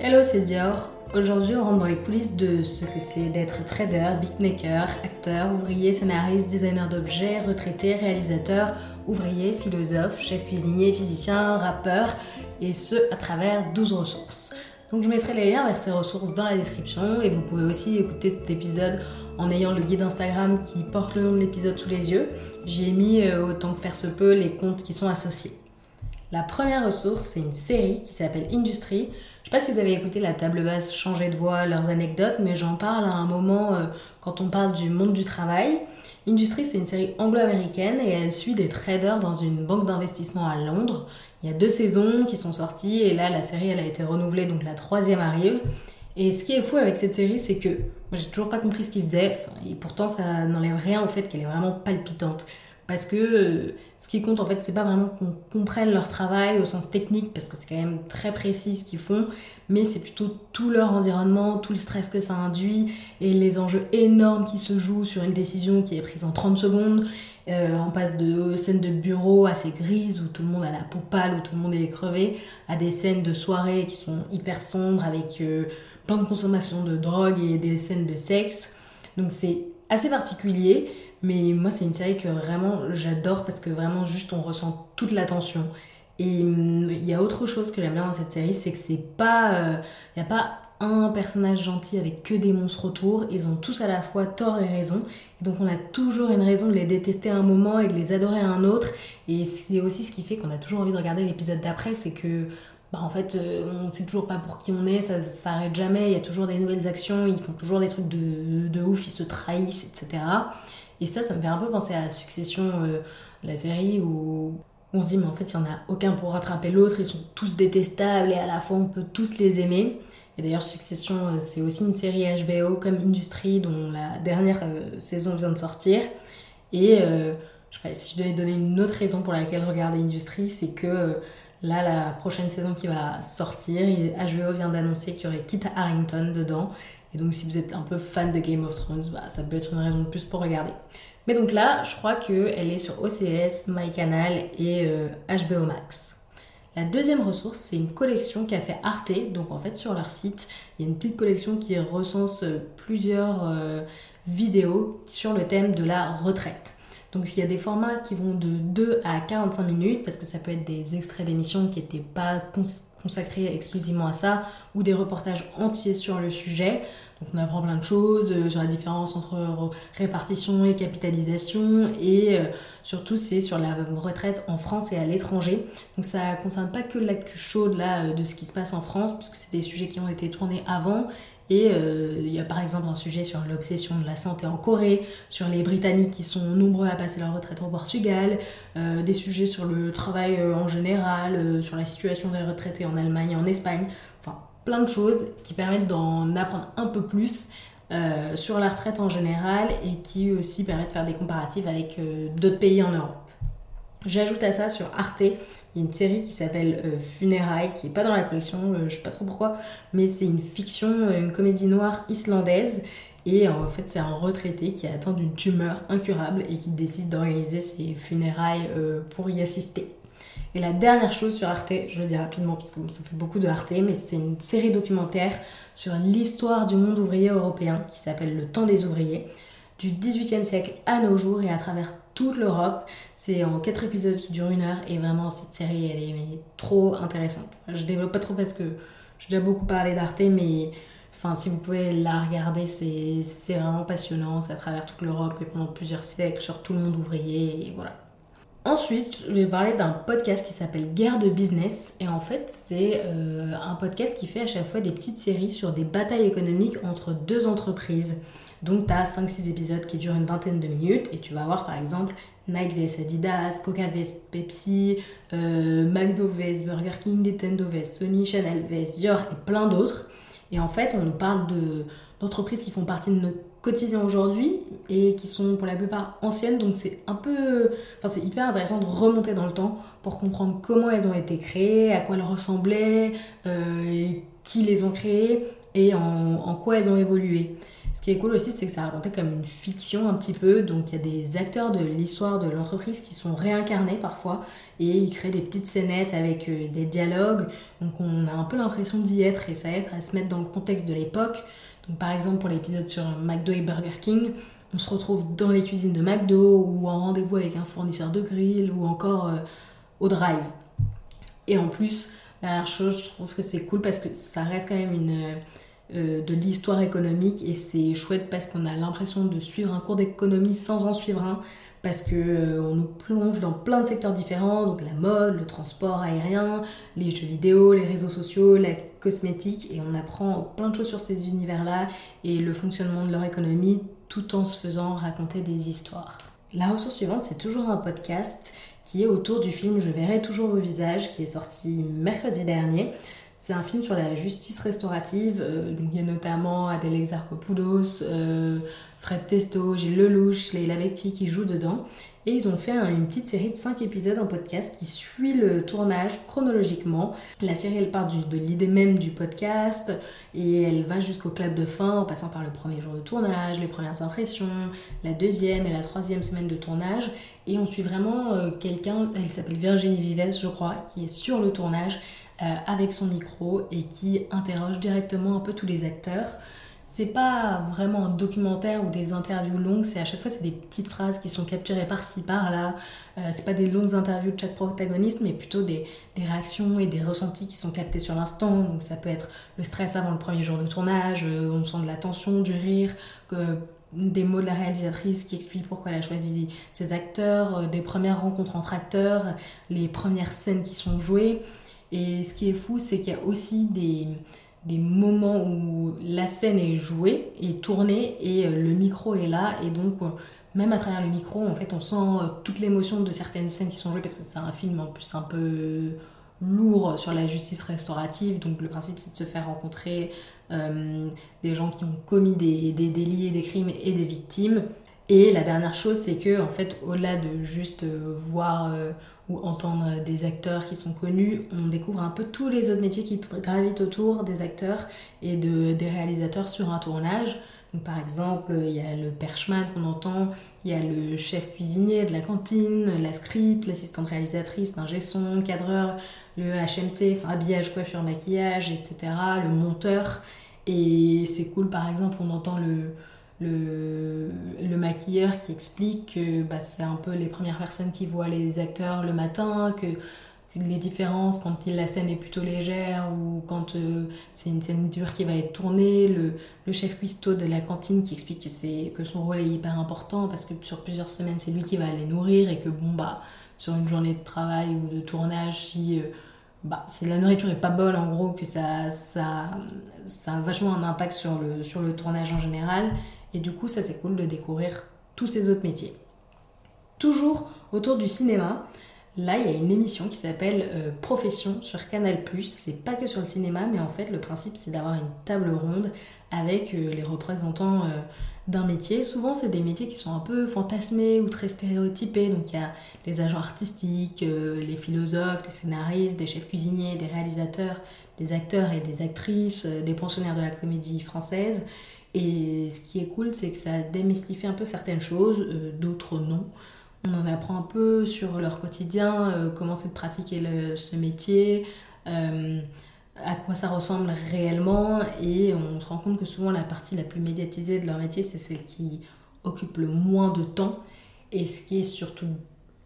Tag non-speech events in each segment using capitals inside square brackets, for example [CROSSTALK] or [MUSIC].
Hello, c'est Dior. Aujourd'hui, on rentre dans les coulisses de ce que c'est d'être trader, beatmaker, acteur, ouvrier, scénariste, designer d'objets, retraité, réalisateur, ouvrier, philosophe, chef cuisinier, physicien, rappeur, et ce à travers 12 ressources. Donc je mettrai les liens vers ces ressources dans la description et vous pouvez aussi écouter cet épisode en ayant le guide Instagram qui porte le nom de l'épisode sous les yeux. J'y ai mis euh, autant que faire se peut les comptes qui sont associés. La première ressource, c'est une série qui s'appelle Industry. Je sais pas si vous avez écouté la table basse changer de voix, leurs anecdotes, mais j'en parle à un moment euh, quand on parle du monde du travail. Industry, c'est une série anglo-américaine et elle suit des traders dans une banque d'investissement à Londres. Il y a deux saisons qui sont sorties et là, la série, elle a été renouvelée, donc la troisième arrive. Et ce qui est fou avec cette série, c'est que j'ai toujours pas compris ce qu'ils faisaient, et pourtant, ça n'enlève rien au fait qu'elle est vraiment palpitante. Parce que euh, ce qui compte en fait, c'est pas vraiment qu'on comprenne leur travail au sens technique, parce que c'est quand même très précis ce qu'ils font, mais c'est plutôt tout leur environnement, tout le stress que ça induit et les enjeux énormes qui se jouent sur une décision qui est prise en 30 secondes. Euh, on passe de scènes de bureau assez grises où tout le monde a la peau pâle, où tout le monde est crevé, à des scènes de soirée qui sont hyper sombres avec euh, plein de consommation de drogue et des scènes de sexe. Donc c'est assez particulier. Mais moi, c'est une série que vraiment j'adore parce que vraiment juste on ressent toute la tension. Et hum, il y a autre chose que j'aime bien dans cette série, c'est que c'est pas. Il euh, a pas un personnage gentil avec que des monstres autour. Ils ont tous à la fois tort et raison. Et donc on a toujours une raison de les détester à un moment et de les adorer à un autre. Et c'est aussi ce qui fait qu'on a toujours envie de regarder l'épisode d'après, c'est que. Bah en fait, euh, on sait toujours pas pour qui on est, ça s'arrête jamais, il y a toujours des nouvelles actions, ils font toujours des trucs de, de ouf, ils se trahissent, etc. Et ça, ça me fait un peu penser à Succession, euh, la série où on se dit, mais en fait, il n'y en a aucun pour rattraper l'autre, ils sont tous détestables et à la fois on peut tous les aimer. Et d'ailleurs, Succession, euh, c'est aussi une série HBO comme Industry dont la dernière euh, saison vient de sortir. Et je sais pas, si je devais donner une autre raison pour laquelle regarder Industry, c'est que là, la prochaine saison qui va sortir, HBO vient d'annoncer qu'il y aurait Kit Harrington dedans. Et donc si vous êtes un peu fan de Game of Thrones, bah, ça peut être une raison de plus pour regarder. Mais donc là, je crois qu'elle est sur OCS, MyCanal et HBO euh, Max. La deuxième ressource, c'est une collection qu'a fait Arte. Donc en fait, sur leur site, il y a une petite collection qui recense euh, plusieurs euh, vidéos sur le thème de la retraite. Donc il y a des formats qui vont de 2 à 45 minutes, parce que ça peut être des extraits d'émissions qui n'étaient pas consacrés exclusivement à ça, ou des reportages entiers sur le sujet. Donc on apprend plein de choses euh, sur la différence entre répartition et capitalisation et euh, surtout c'est sur la retraite en France et à l'étranger. Donc ça concerne pas que l'actu chaude là euh, de ce qui se passe en France puisque c'est des sujets qui ont été tournés avant et il y a par exemple un sujet sur l'obsession de la santé en Corée, sur les Britanniques qui sont nombreux à passer leur retraite au Portugal, des sujets sur le travail en général, sur la situation des retraités en Allemagne et en Espagne. Enfin, plein de choses qui permettent d'en apprendre un peu plus euh, sur la retraite en général et qui aussi permettent de faire des comparatifs avec euh, d'autres pays en Europe. J'ajoute à ça sur Arte, il y a une série qui s'appelle euh, Funérailles, qui n'est pas dans la collection, je sais pas trop pourquoi, mais c'est une fiction, une comédie noire islandaise. Et en fait, c'est un retraité qui a atteint d'une tumeur incurable et qui décide d'organiser ses funérailles pour y assister. Et la dernière chose sur Arte, je le dis rapidement parce que ça fait beaucoup de Arte, mais c'est une série documentaire sur l'histoire du monde ouvrier européen qui s'appelle Le temps des ouvriers, du 18e siècle à nos jours et à travers toute l'Europe. C'est en quatre épisodes qui durent une heure et vraiment cette série elle est trop intéressante. Je développe pas trop parce que j'ai déjà beaucoup parlé d'Arte, mais enfin si vous pouvez la regarder, c'est vraiment passionnant. C'est à travers toute l'Europe et pendant plusieurs siècles sur tout le monde ouvrier et voilà. Ensuite, je vais parler d'un podcast qui s'appelle Guerre de business. Et en fait, c'est euh, un podcast qui fait à chaque fois des petites séries sur des batailles économiques entre deux entreprises. Donc, tu as 5-6 épisodes qui durent une vingtaine de minutes. Et tu vas avoir par exemple Nike vs Adidas, Coca vs Pepsi, euh, McDo vs Burger King, Nintendo vs Sony, Chanel vs Dior et plein d'autres. Et en fait, on nous parle d'entreprises qui font partie de notre quotidien aujourd'hui et qui sont pour la plupart anciennes. Donc c'est un peu, enfin c'est hyper intéressant de remonter dans le temps pour comprendre comment elles ont été créées, à quoi elles ressemblaient, euh, qui les ont créées. et en, quoi elles ont évolué. Ce qui est cool aussi, c'est que ça racontait comme une fiction un petit peu. Donc il y a des acteurs de l'histoire de l'entreprise qui sont réincarnés parfois et ils créent des petites scénettes avec euh, des dialogues. Donc on a un peu l'impression d'y être et ça aide à se mettre dans le contexte de l'époque. Donc par exemple pour l'épisode sur McDo et Burger King, on se retrouve dans les cuisines de McDo ou en rendez-vous avec un fournisseur de grill ou encore euh, au drive. Et en plus, dernière chose, je trouve que c'est cool parce que ça reste quand même une euh, de l'histoire économique et c'est chouette parce qu'on a l'impression de suivre un cours d'économie sans en suivre un parce que euh, on nous plonge dans plein de secteurs différents donc la mode, le transport aérien, les jeux vidéo, les réseaux sociaux, la cosmétique et on apprend plein de choses sur ces univers-là et le fonctionnement de leur économie tout en se faisant raconter des histoires. La ressource suivante, c'est toujours un podcast qui est autour du film Je verrai toujours vos visages qui est sorti mercredi dernier. C'est un film sur la justice restaurative. Euh, il y a notamment Adèle Exarchopoulos, euh, Fred Testo, Gilles Lelouch, Leila Bekti qui jouent dedans. Et ils ont fait une petite série de 5 épisodes en podcast qui suit le tournage chronologiquement. La série, elle part de l'idée même du podcast et elle va jusqu'au clap de fin en passant par le premier jour de tournage, les premières impressions, la deuxième et la troisième semaine de tournage. Et on suit vraiment euh, quelqu'un, elle s'appelle Virginie Vives, je crois, qui est sur le tournage euh, avec son micro et qui interroge directement un peu tous les acteurs. C'est pas vraiment un documentaire ou des interviews longues, c'est à chaque fois c'est des petites phrases qui sont capturées par-ci par-là. Euh, c'est pas des longues interviews de chaque protagoniste, mais plutôt des, réactions et des ressentis qui sont captés sur l'instant. Donc ça peut être le stress avant le premier jour de tournage, euh, on sent de la tension, du rire, des mots de la réalisatrice qui expliquent pourquoi elle a choisi ses acteurs, des premières rencontres entre acteurs, les premières scènes qui sont jouées. Et ce qui est fou, c'est qu'il y a aussi des, des moments où la scène est jouée et tournée et euh, le micro est là. Et donc, euh, même à travers le micro, en fait, on sent euh, toute l'émotion de certaines scènes qui sont jouées parce que c'est un film en plus un peu lourd sur la justice restaurative. Donc, le principe, c'est de se faire rencontrer des gens qui ont commis des, délits, des crimes et des victimes. Et la dernière chose, c'est que, en fait, au-delà de juste voir ou entendre des acteurs qui sont connus, on découvre un peu tous les autres métiers qui gravitent autour des acteurs et de, des réalisateurs sur un tournage. Donc, par exemple, il y a le perchman qu'on entend, il y a le chef cuisinier de la cantine, la script, l'assistante réalisatrice, l'ingé son, cadreur, le HMC, habillage, coiffure, maquillage, etc., le monteur. Et c'est cool, par exemple, on entend le, le, le maquilleur qui explique que bah, c'est un peu les premières personnes qui voient les acteurs le matin, que, les différences quand la scène est plutôt légère ou quand euh, c'est une scène dure qui va être tournée, le, chef cuistot de la cantine qui explique que, que son rôle est hyper important parce que sur plusieurs semaines c'est lui qui va les nourrir et que bon bah sur une journée de travail ou de tournage si... Euh, bah, si la nourriture est pas bonne, en gros, que ça, ça, ça a vachement un impact sur le, sur le tournage en général. Et du coup, ça c'est cool de découvrir tous ces autres métiers. Toujours autour du cinéma, là il y a une émission qui s'appelle euh, Profession sur Canal+. C'est pas que sur le cinéma, mais en fait le principe c'est d'avoir une table ronde avec euh, les représentants euh, d'un métier. Souvent c'est des métiers qui sont un peu fantasmés ou très stéréotypés. Donc il y a les agents artistiques, les philosophes, des scénaristes, des chefs cuisiniers, des réalisateurs, des acteurs et des actrices, des pensionnaires de la comédie française. Et ce qui est cool, c'est que ça démystifie un peu certaines choses, euh, d'autres non. On en apprend un peu sur leur quotidien, euh, comment c'est de pratiquer ce métier, euh, à quoi ça ressemble réellement. Et on se rend compte que souvent la partie la plus médiatisée de leur métier, c'est celle qui occupe le moins de temps. Et ce qui est surtout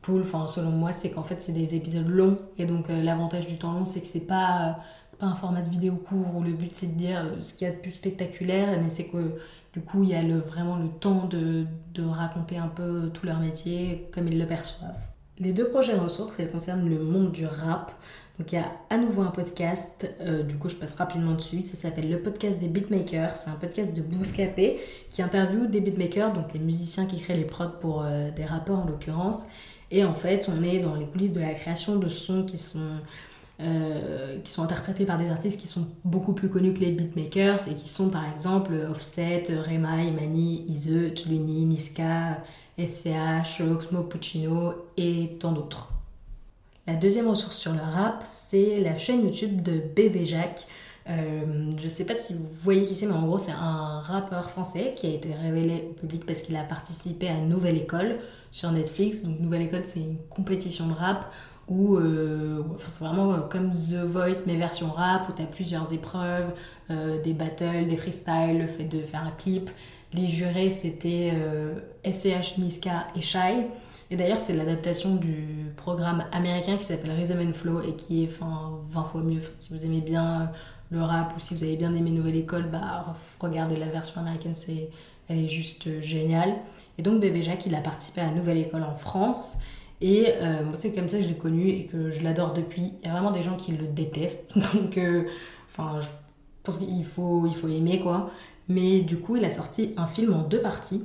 cool, enfin, selon moi, c'est qu'en fait, c'est des épisodes longs. Et donc, l'avantage du temps long, c'est que c'est pas pas un format de vidéo court où le but c'est de dire euh, ce qu'il y a de plus spectaculaire, mais c'est que du coup il y a vraiment le temps de, de, raconter un peu tout leur métier comme ils le perçoivent. Les deux prochaines ressources, elles concernent le monde du rap. Donc il y a à nouveau un podcast, euh, du coup je passe rapidement dessus, ça s'appelle le podcast des beatmakers, c'est un podcast de Bouscapé qui interviewe des beatmakers, donc les musiciens qui créent les prods pour euh, des rappeurs en l'occurrence. Et en fait on est dans les coulisses de la création de sons qui sont euh, qui sont interprétés par des artistes qui sont beaucoup plus connus que les beatmakers et qui sont par exemple Offset, Rema, Imani, Ize, Tuluni, Niska, SCH, Oxmo Puccino et tant d'autres. La deuxième ressource sur le rap, c'est la chaîne YouTube de Bébé Jacques. Euh, je sais pas si vous voyez qui c'est, mais en gros, c'est un rappeur français qui a été révélé au public parce qu'il a participé à Nouvelle École sur Netflix. Donc, Nouvelle École, c'est une compétition de rap où euh, c'est vraiment euh, comme The Voice, mais version rap, où tu as plusieurs épreuves, euh, des battles, des freestyles, le fait de faire un clip. Les jurés, c'était SCH, Niska et Shai. Et d'ailleurs, c'est l'adaptation du programme américain qui s'appelle Rhythm and Flow et qui est enfin, 20 fois mieux. si vous aimez bien le rap ou si vous avez bien aimé Nouvelle École, bah, regardez la version américaine, c'est, elle est juste géniale. Et donc, Bébé Jacques, il a participé à Nouvelle École en France. Et euh, moi, c'est comme ça que je l'ai connu et que je l'adore depuis. Il y a vraiment des gens qui le détestent. [LAUGHS] Donc, euh, enfin, je pense qu'il faut, il faut aimer, quoi. Mais du coup, il a sorti un film en deux parties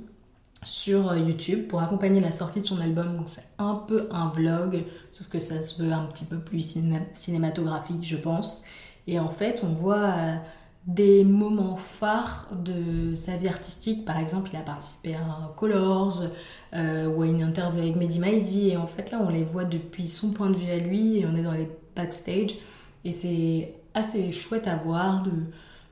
sur euh, YouTube pour accompagner la sortie de son album. Donc, c'est un peu un vlog, sauf que ça se veut un petit peu plus cinématographique, je pense. Et en fait, on voit des moments phares de sa vie artistique. Par exemple, il a participé à Colors euh, ou à une interview avec Mehdi Maizi. Et en fait, là, on les voit depuis son point de vue à lui et on est dans les backstage. Et c'est assez chouette à voir, de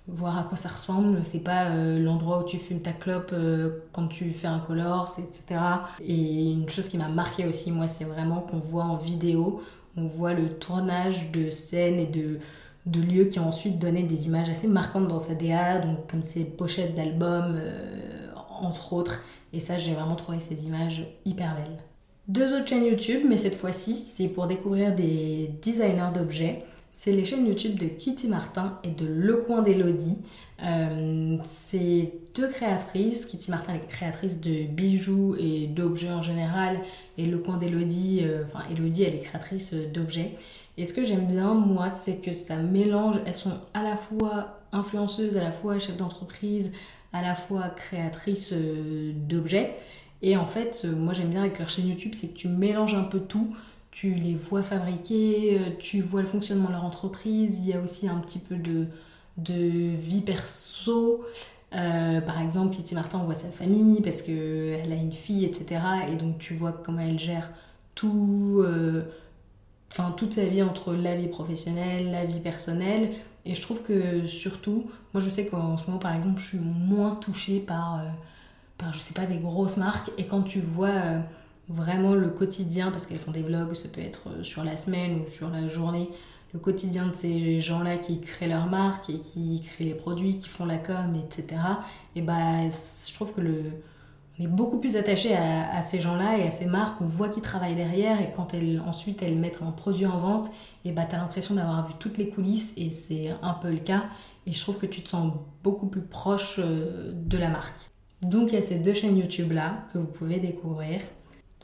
voir à quoi ça ressemble. C'est pas euh, l'endroit où tu fumes ta clope euh, quand tu fais un Colors, etc. Et une chose qui m'a marqué aussi, moi, c'est vraiment qu'on voit en vidéo, on voit le tournage de scènes et de de lieux qui ont ensuite donné des images assez marquantes dans sa DA, donc comme ces pochettes d'albums, euh, entre autres. Et ça, j'ai vraiment trouvé ces images hyper belles. Deux autres chaînes YouTube, mais cette fois-ci, c'est pour découvrir des designers d'objets. C'est les chaînes YouTube de Kitty Martin et de Le Coin d'Elodie. Euh, c'est deux créatrices. Kitty Martin est créatrice de bijoux et d'objets en général. Et Le Coin d'Elodie, euh, enfin Elodie, elle est créatrice d'objets. Et ce que j'aime bien, moi, c'est que ça mélange. Elles sont à la fois influenceuses, à la fois chefs d'entreprise, à la fois créatrices euh, d'objets. Et en fait, euh, moi, j'aime bien avec leur chaîne YouTube, c'est que tu mélanges un peu tout. Tu les vois fabriquer, euh, tu vois le fonctionnement de leur entreprise. Il y a aussi un petit peu de, de vie perso. par exemple, Kitty Martin, voit sa famille parce qu'elle a une fille, etc. Et donc, tu vois comment elle gère tout enfin toute sa vie entre la vie professionnelle, la vie personnelle. Et je trouve que surtout, moi je sais qu'en ce moment par exemple, je suis moins touchée par, euh, par je sais pas, des grosses marques. Et quand tu vois euh, vraiment le quotidien, parce qu'elles font des vlogs, ça peut être euh, sur la semaine ou sur la journée, le quotidien de ces gens-là qui créent leur marque et qui créent les produits, qui font la com, etc. Et bah, je trouve que le, beaucoup plus attaché à, ces gens-là et à ces marques. On voit qu'ils travaillent derrière et quand elles, ensuite elles mettent un produit en vente, et bah, tu as l'impression d'avoir vu toutes les coulisses et c'est un peu le cas. Et je trouve que tu te sens beaucoup plus proche euh, de la marque. Donc il y a ces deux chaînes YouTube là que vous pouvez découvrir.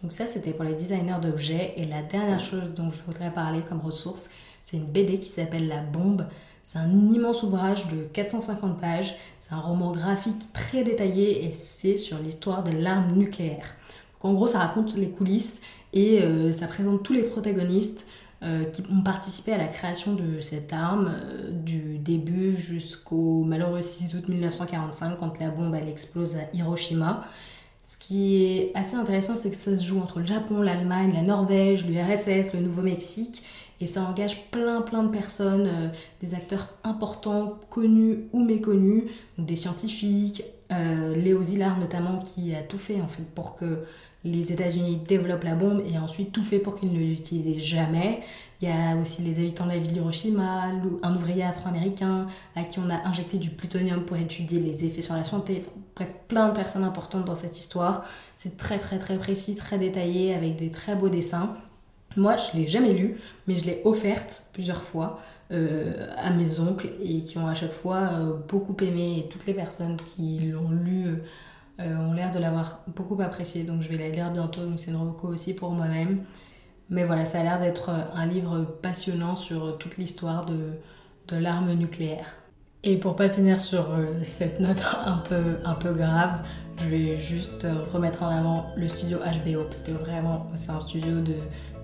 Donc ça c'était pour les designers d'objets. Et la dernière chose dont je voudrais parler comme ressource, c'est une BD qui s'appelle La Bombe. C'est un immense ouvrage de 450 pages. C'est un roman graphique très détaillé et c'est sur l'histoire de l'arme nucléaire. En gros, ça raconte les coulisses et euh, ça présente tous les protagonistes euh, qui ont participé à la création de cette arme euh, du début jusqu'au malheureux 6 août 1945 quand la bombe elle explose à Hiroshima. Ce qui est assez intéressant, c'est que ça se joue entre le Japon, l'Allemagne, la Norvège, l'URSS, le Nouveau-Mexique. Et ça engage plein plein de personnes, euh, des acteurs importants, connus ou méconnus, des scientifiques, euh, Léo Szilard notamment qui a tout fait en fait pour que les États-Unis développent la bombe et ensuite tout fait pour qu'ils ne l'utilisent jamais. Il y a aussi les habitants de la ville d'Hiroshima, un ouvrier afro-américain à qui on a injecté du plutonium pour étudier les effets sur la santé. bref, plein de personnes importantes dans cette histoire. C'est très très très précis, très détaillé avec des très beaux dessins. Moi, je l'ai jamais lu, mais je l'ai offerte plusieurs fois euh, à mes oncles et qui ont à chaque fois euh, beaucoup aimé. Et toutes les personnes qui l'ont lu euh, ont l'air de l'avoir beaucoup apprécié. Donc je vais la lire bientôt. Donc c'est une reco aussi pour moi-même. Mais voilà, ça a l'air d'être un livre passionnant sur toute l'histoire de, de l'arme nucléaire. Et pour pas finir sur cette note [LAUGHS] un peu, un peu grave, je vais juste remettre en avant le studio HBO parce que vraiment c'est un studio de,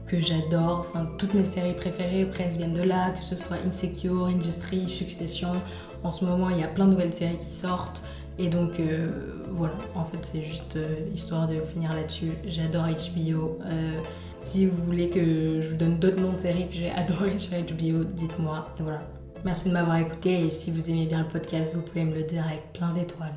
que j'adore. Enfin, toutes mes séries préférées presque viennent de là, que ce soit Insecure, Industry, Succession. En ce moment, il y a plein de nouvelles séries qui sortent. Et donc euh, voilà, en fait c'est juste euh, histoire de finir là-dessus. J'adore HBO. Euh, si vous voulez que je vous donne d'autres noms de séries que j'ai [LAUGHS] adorées sur HBO, dites-moi. Et voilà. Merci de m'avoir écouté et si vous aimez bien le podcast, vous pouvez me le dire avec plein d'étoiles.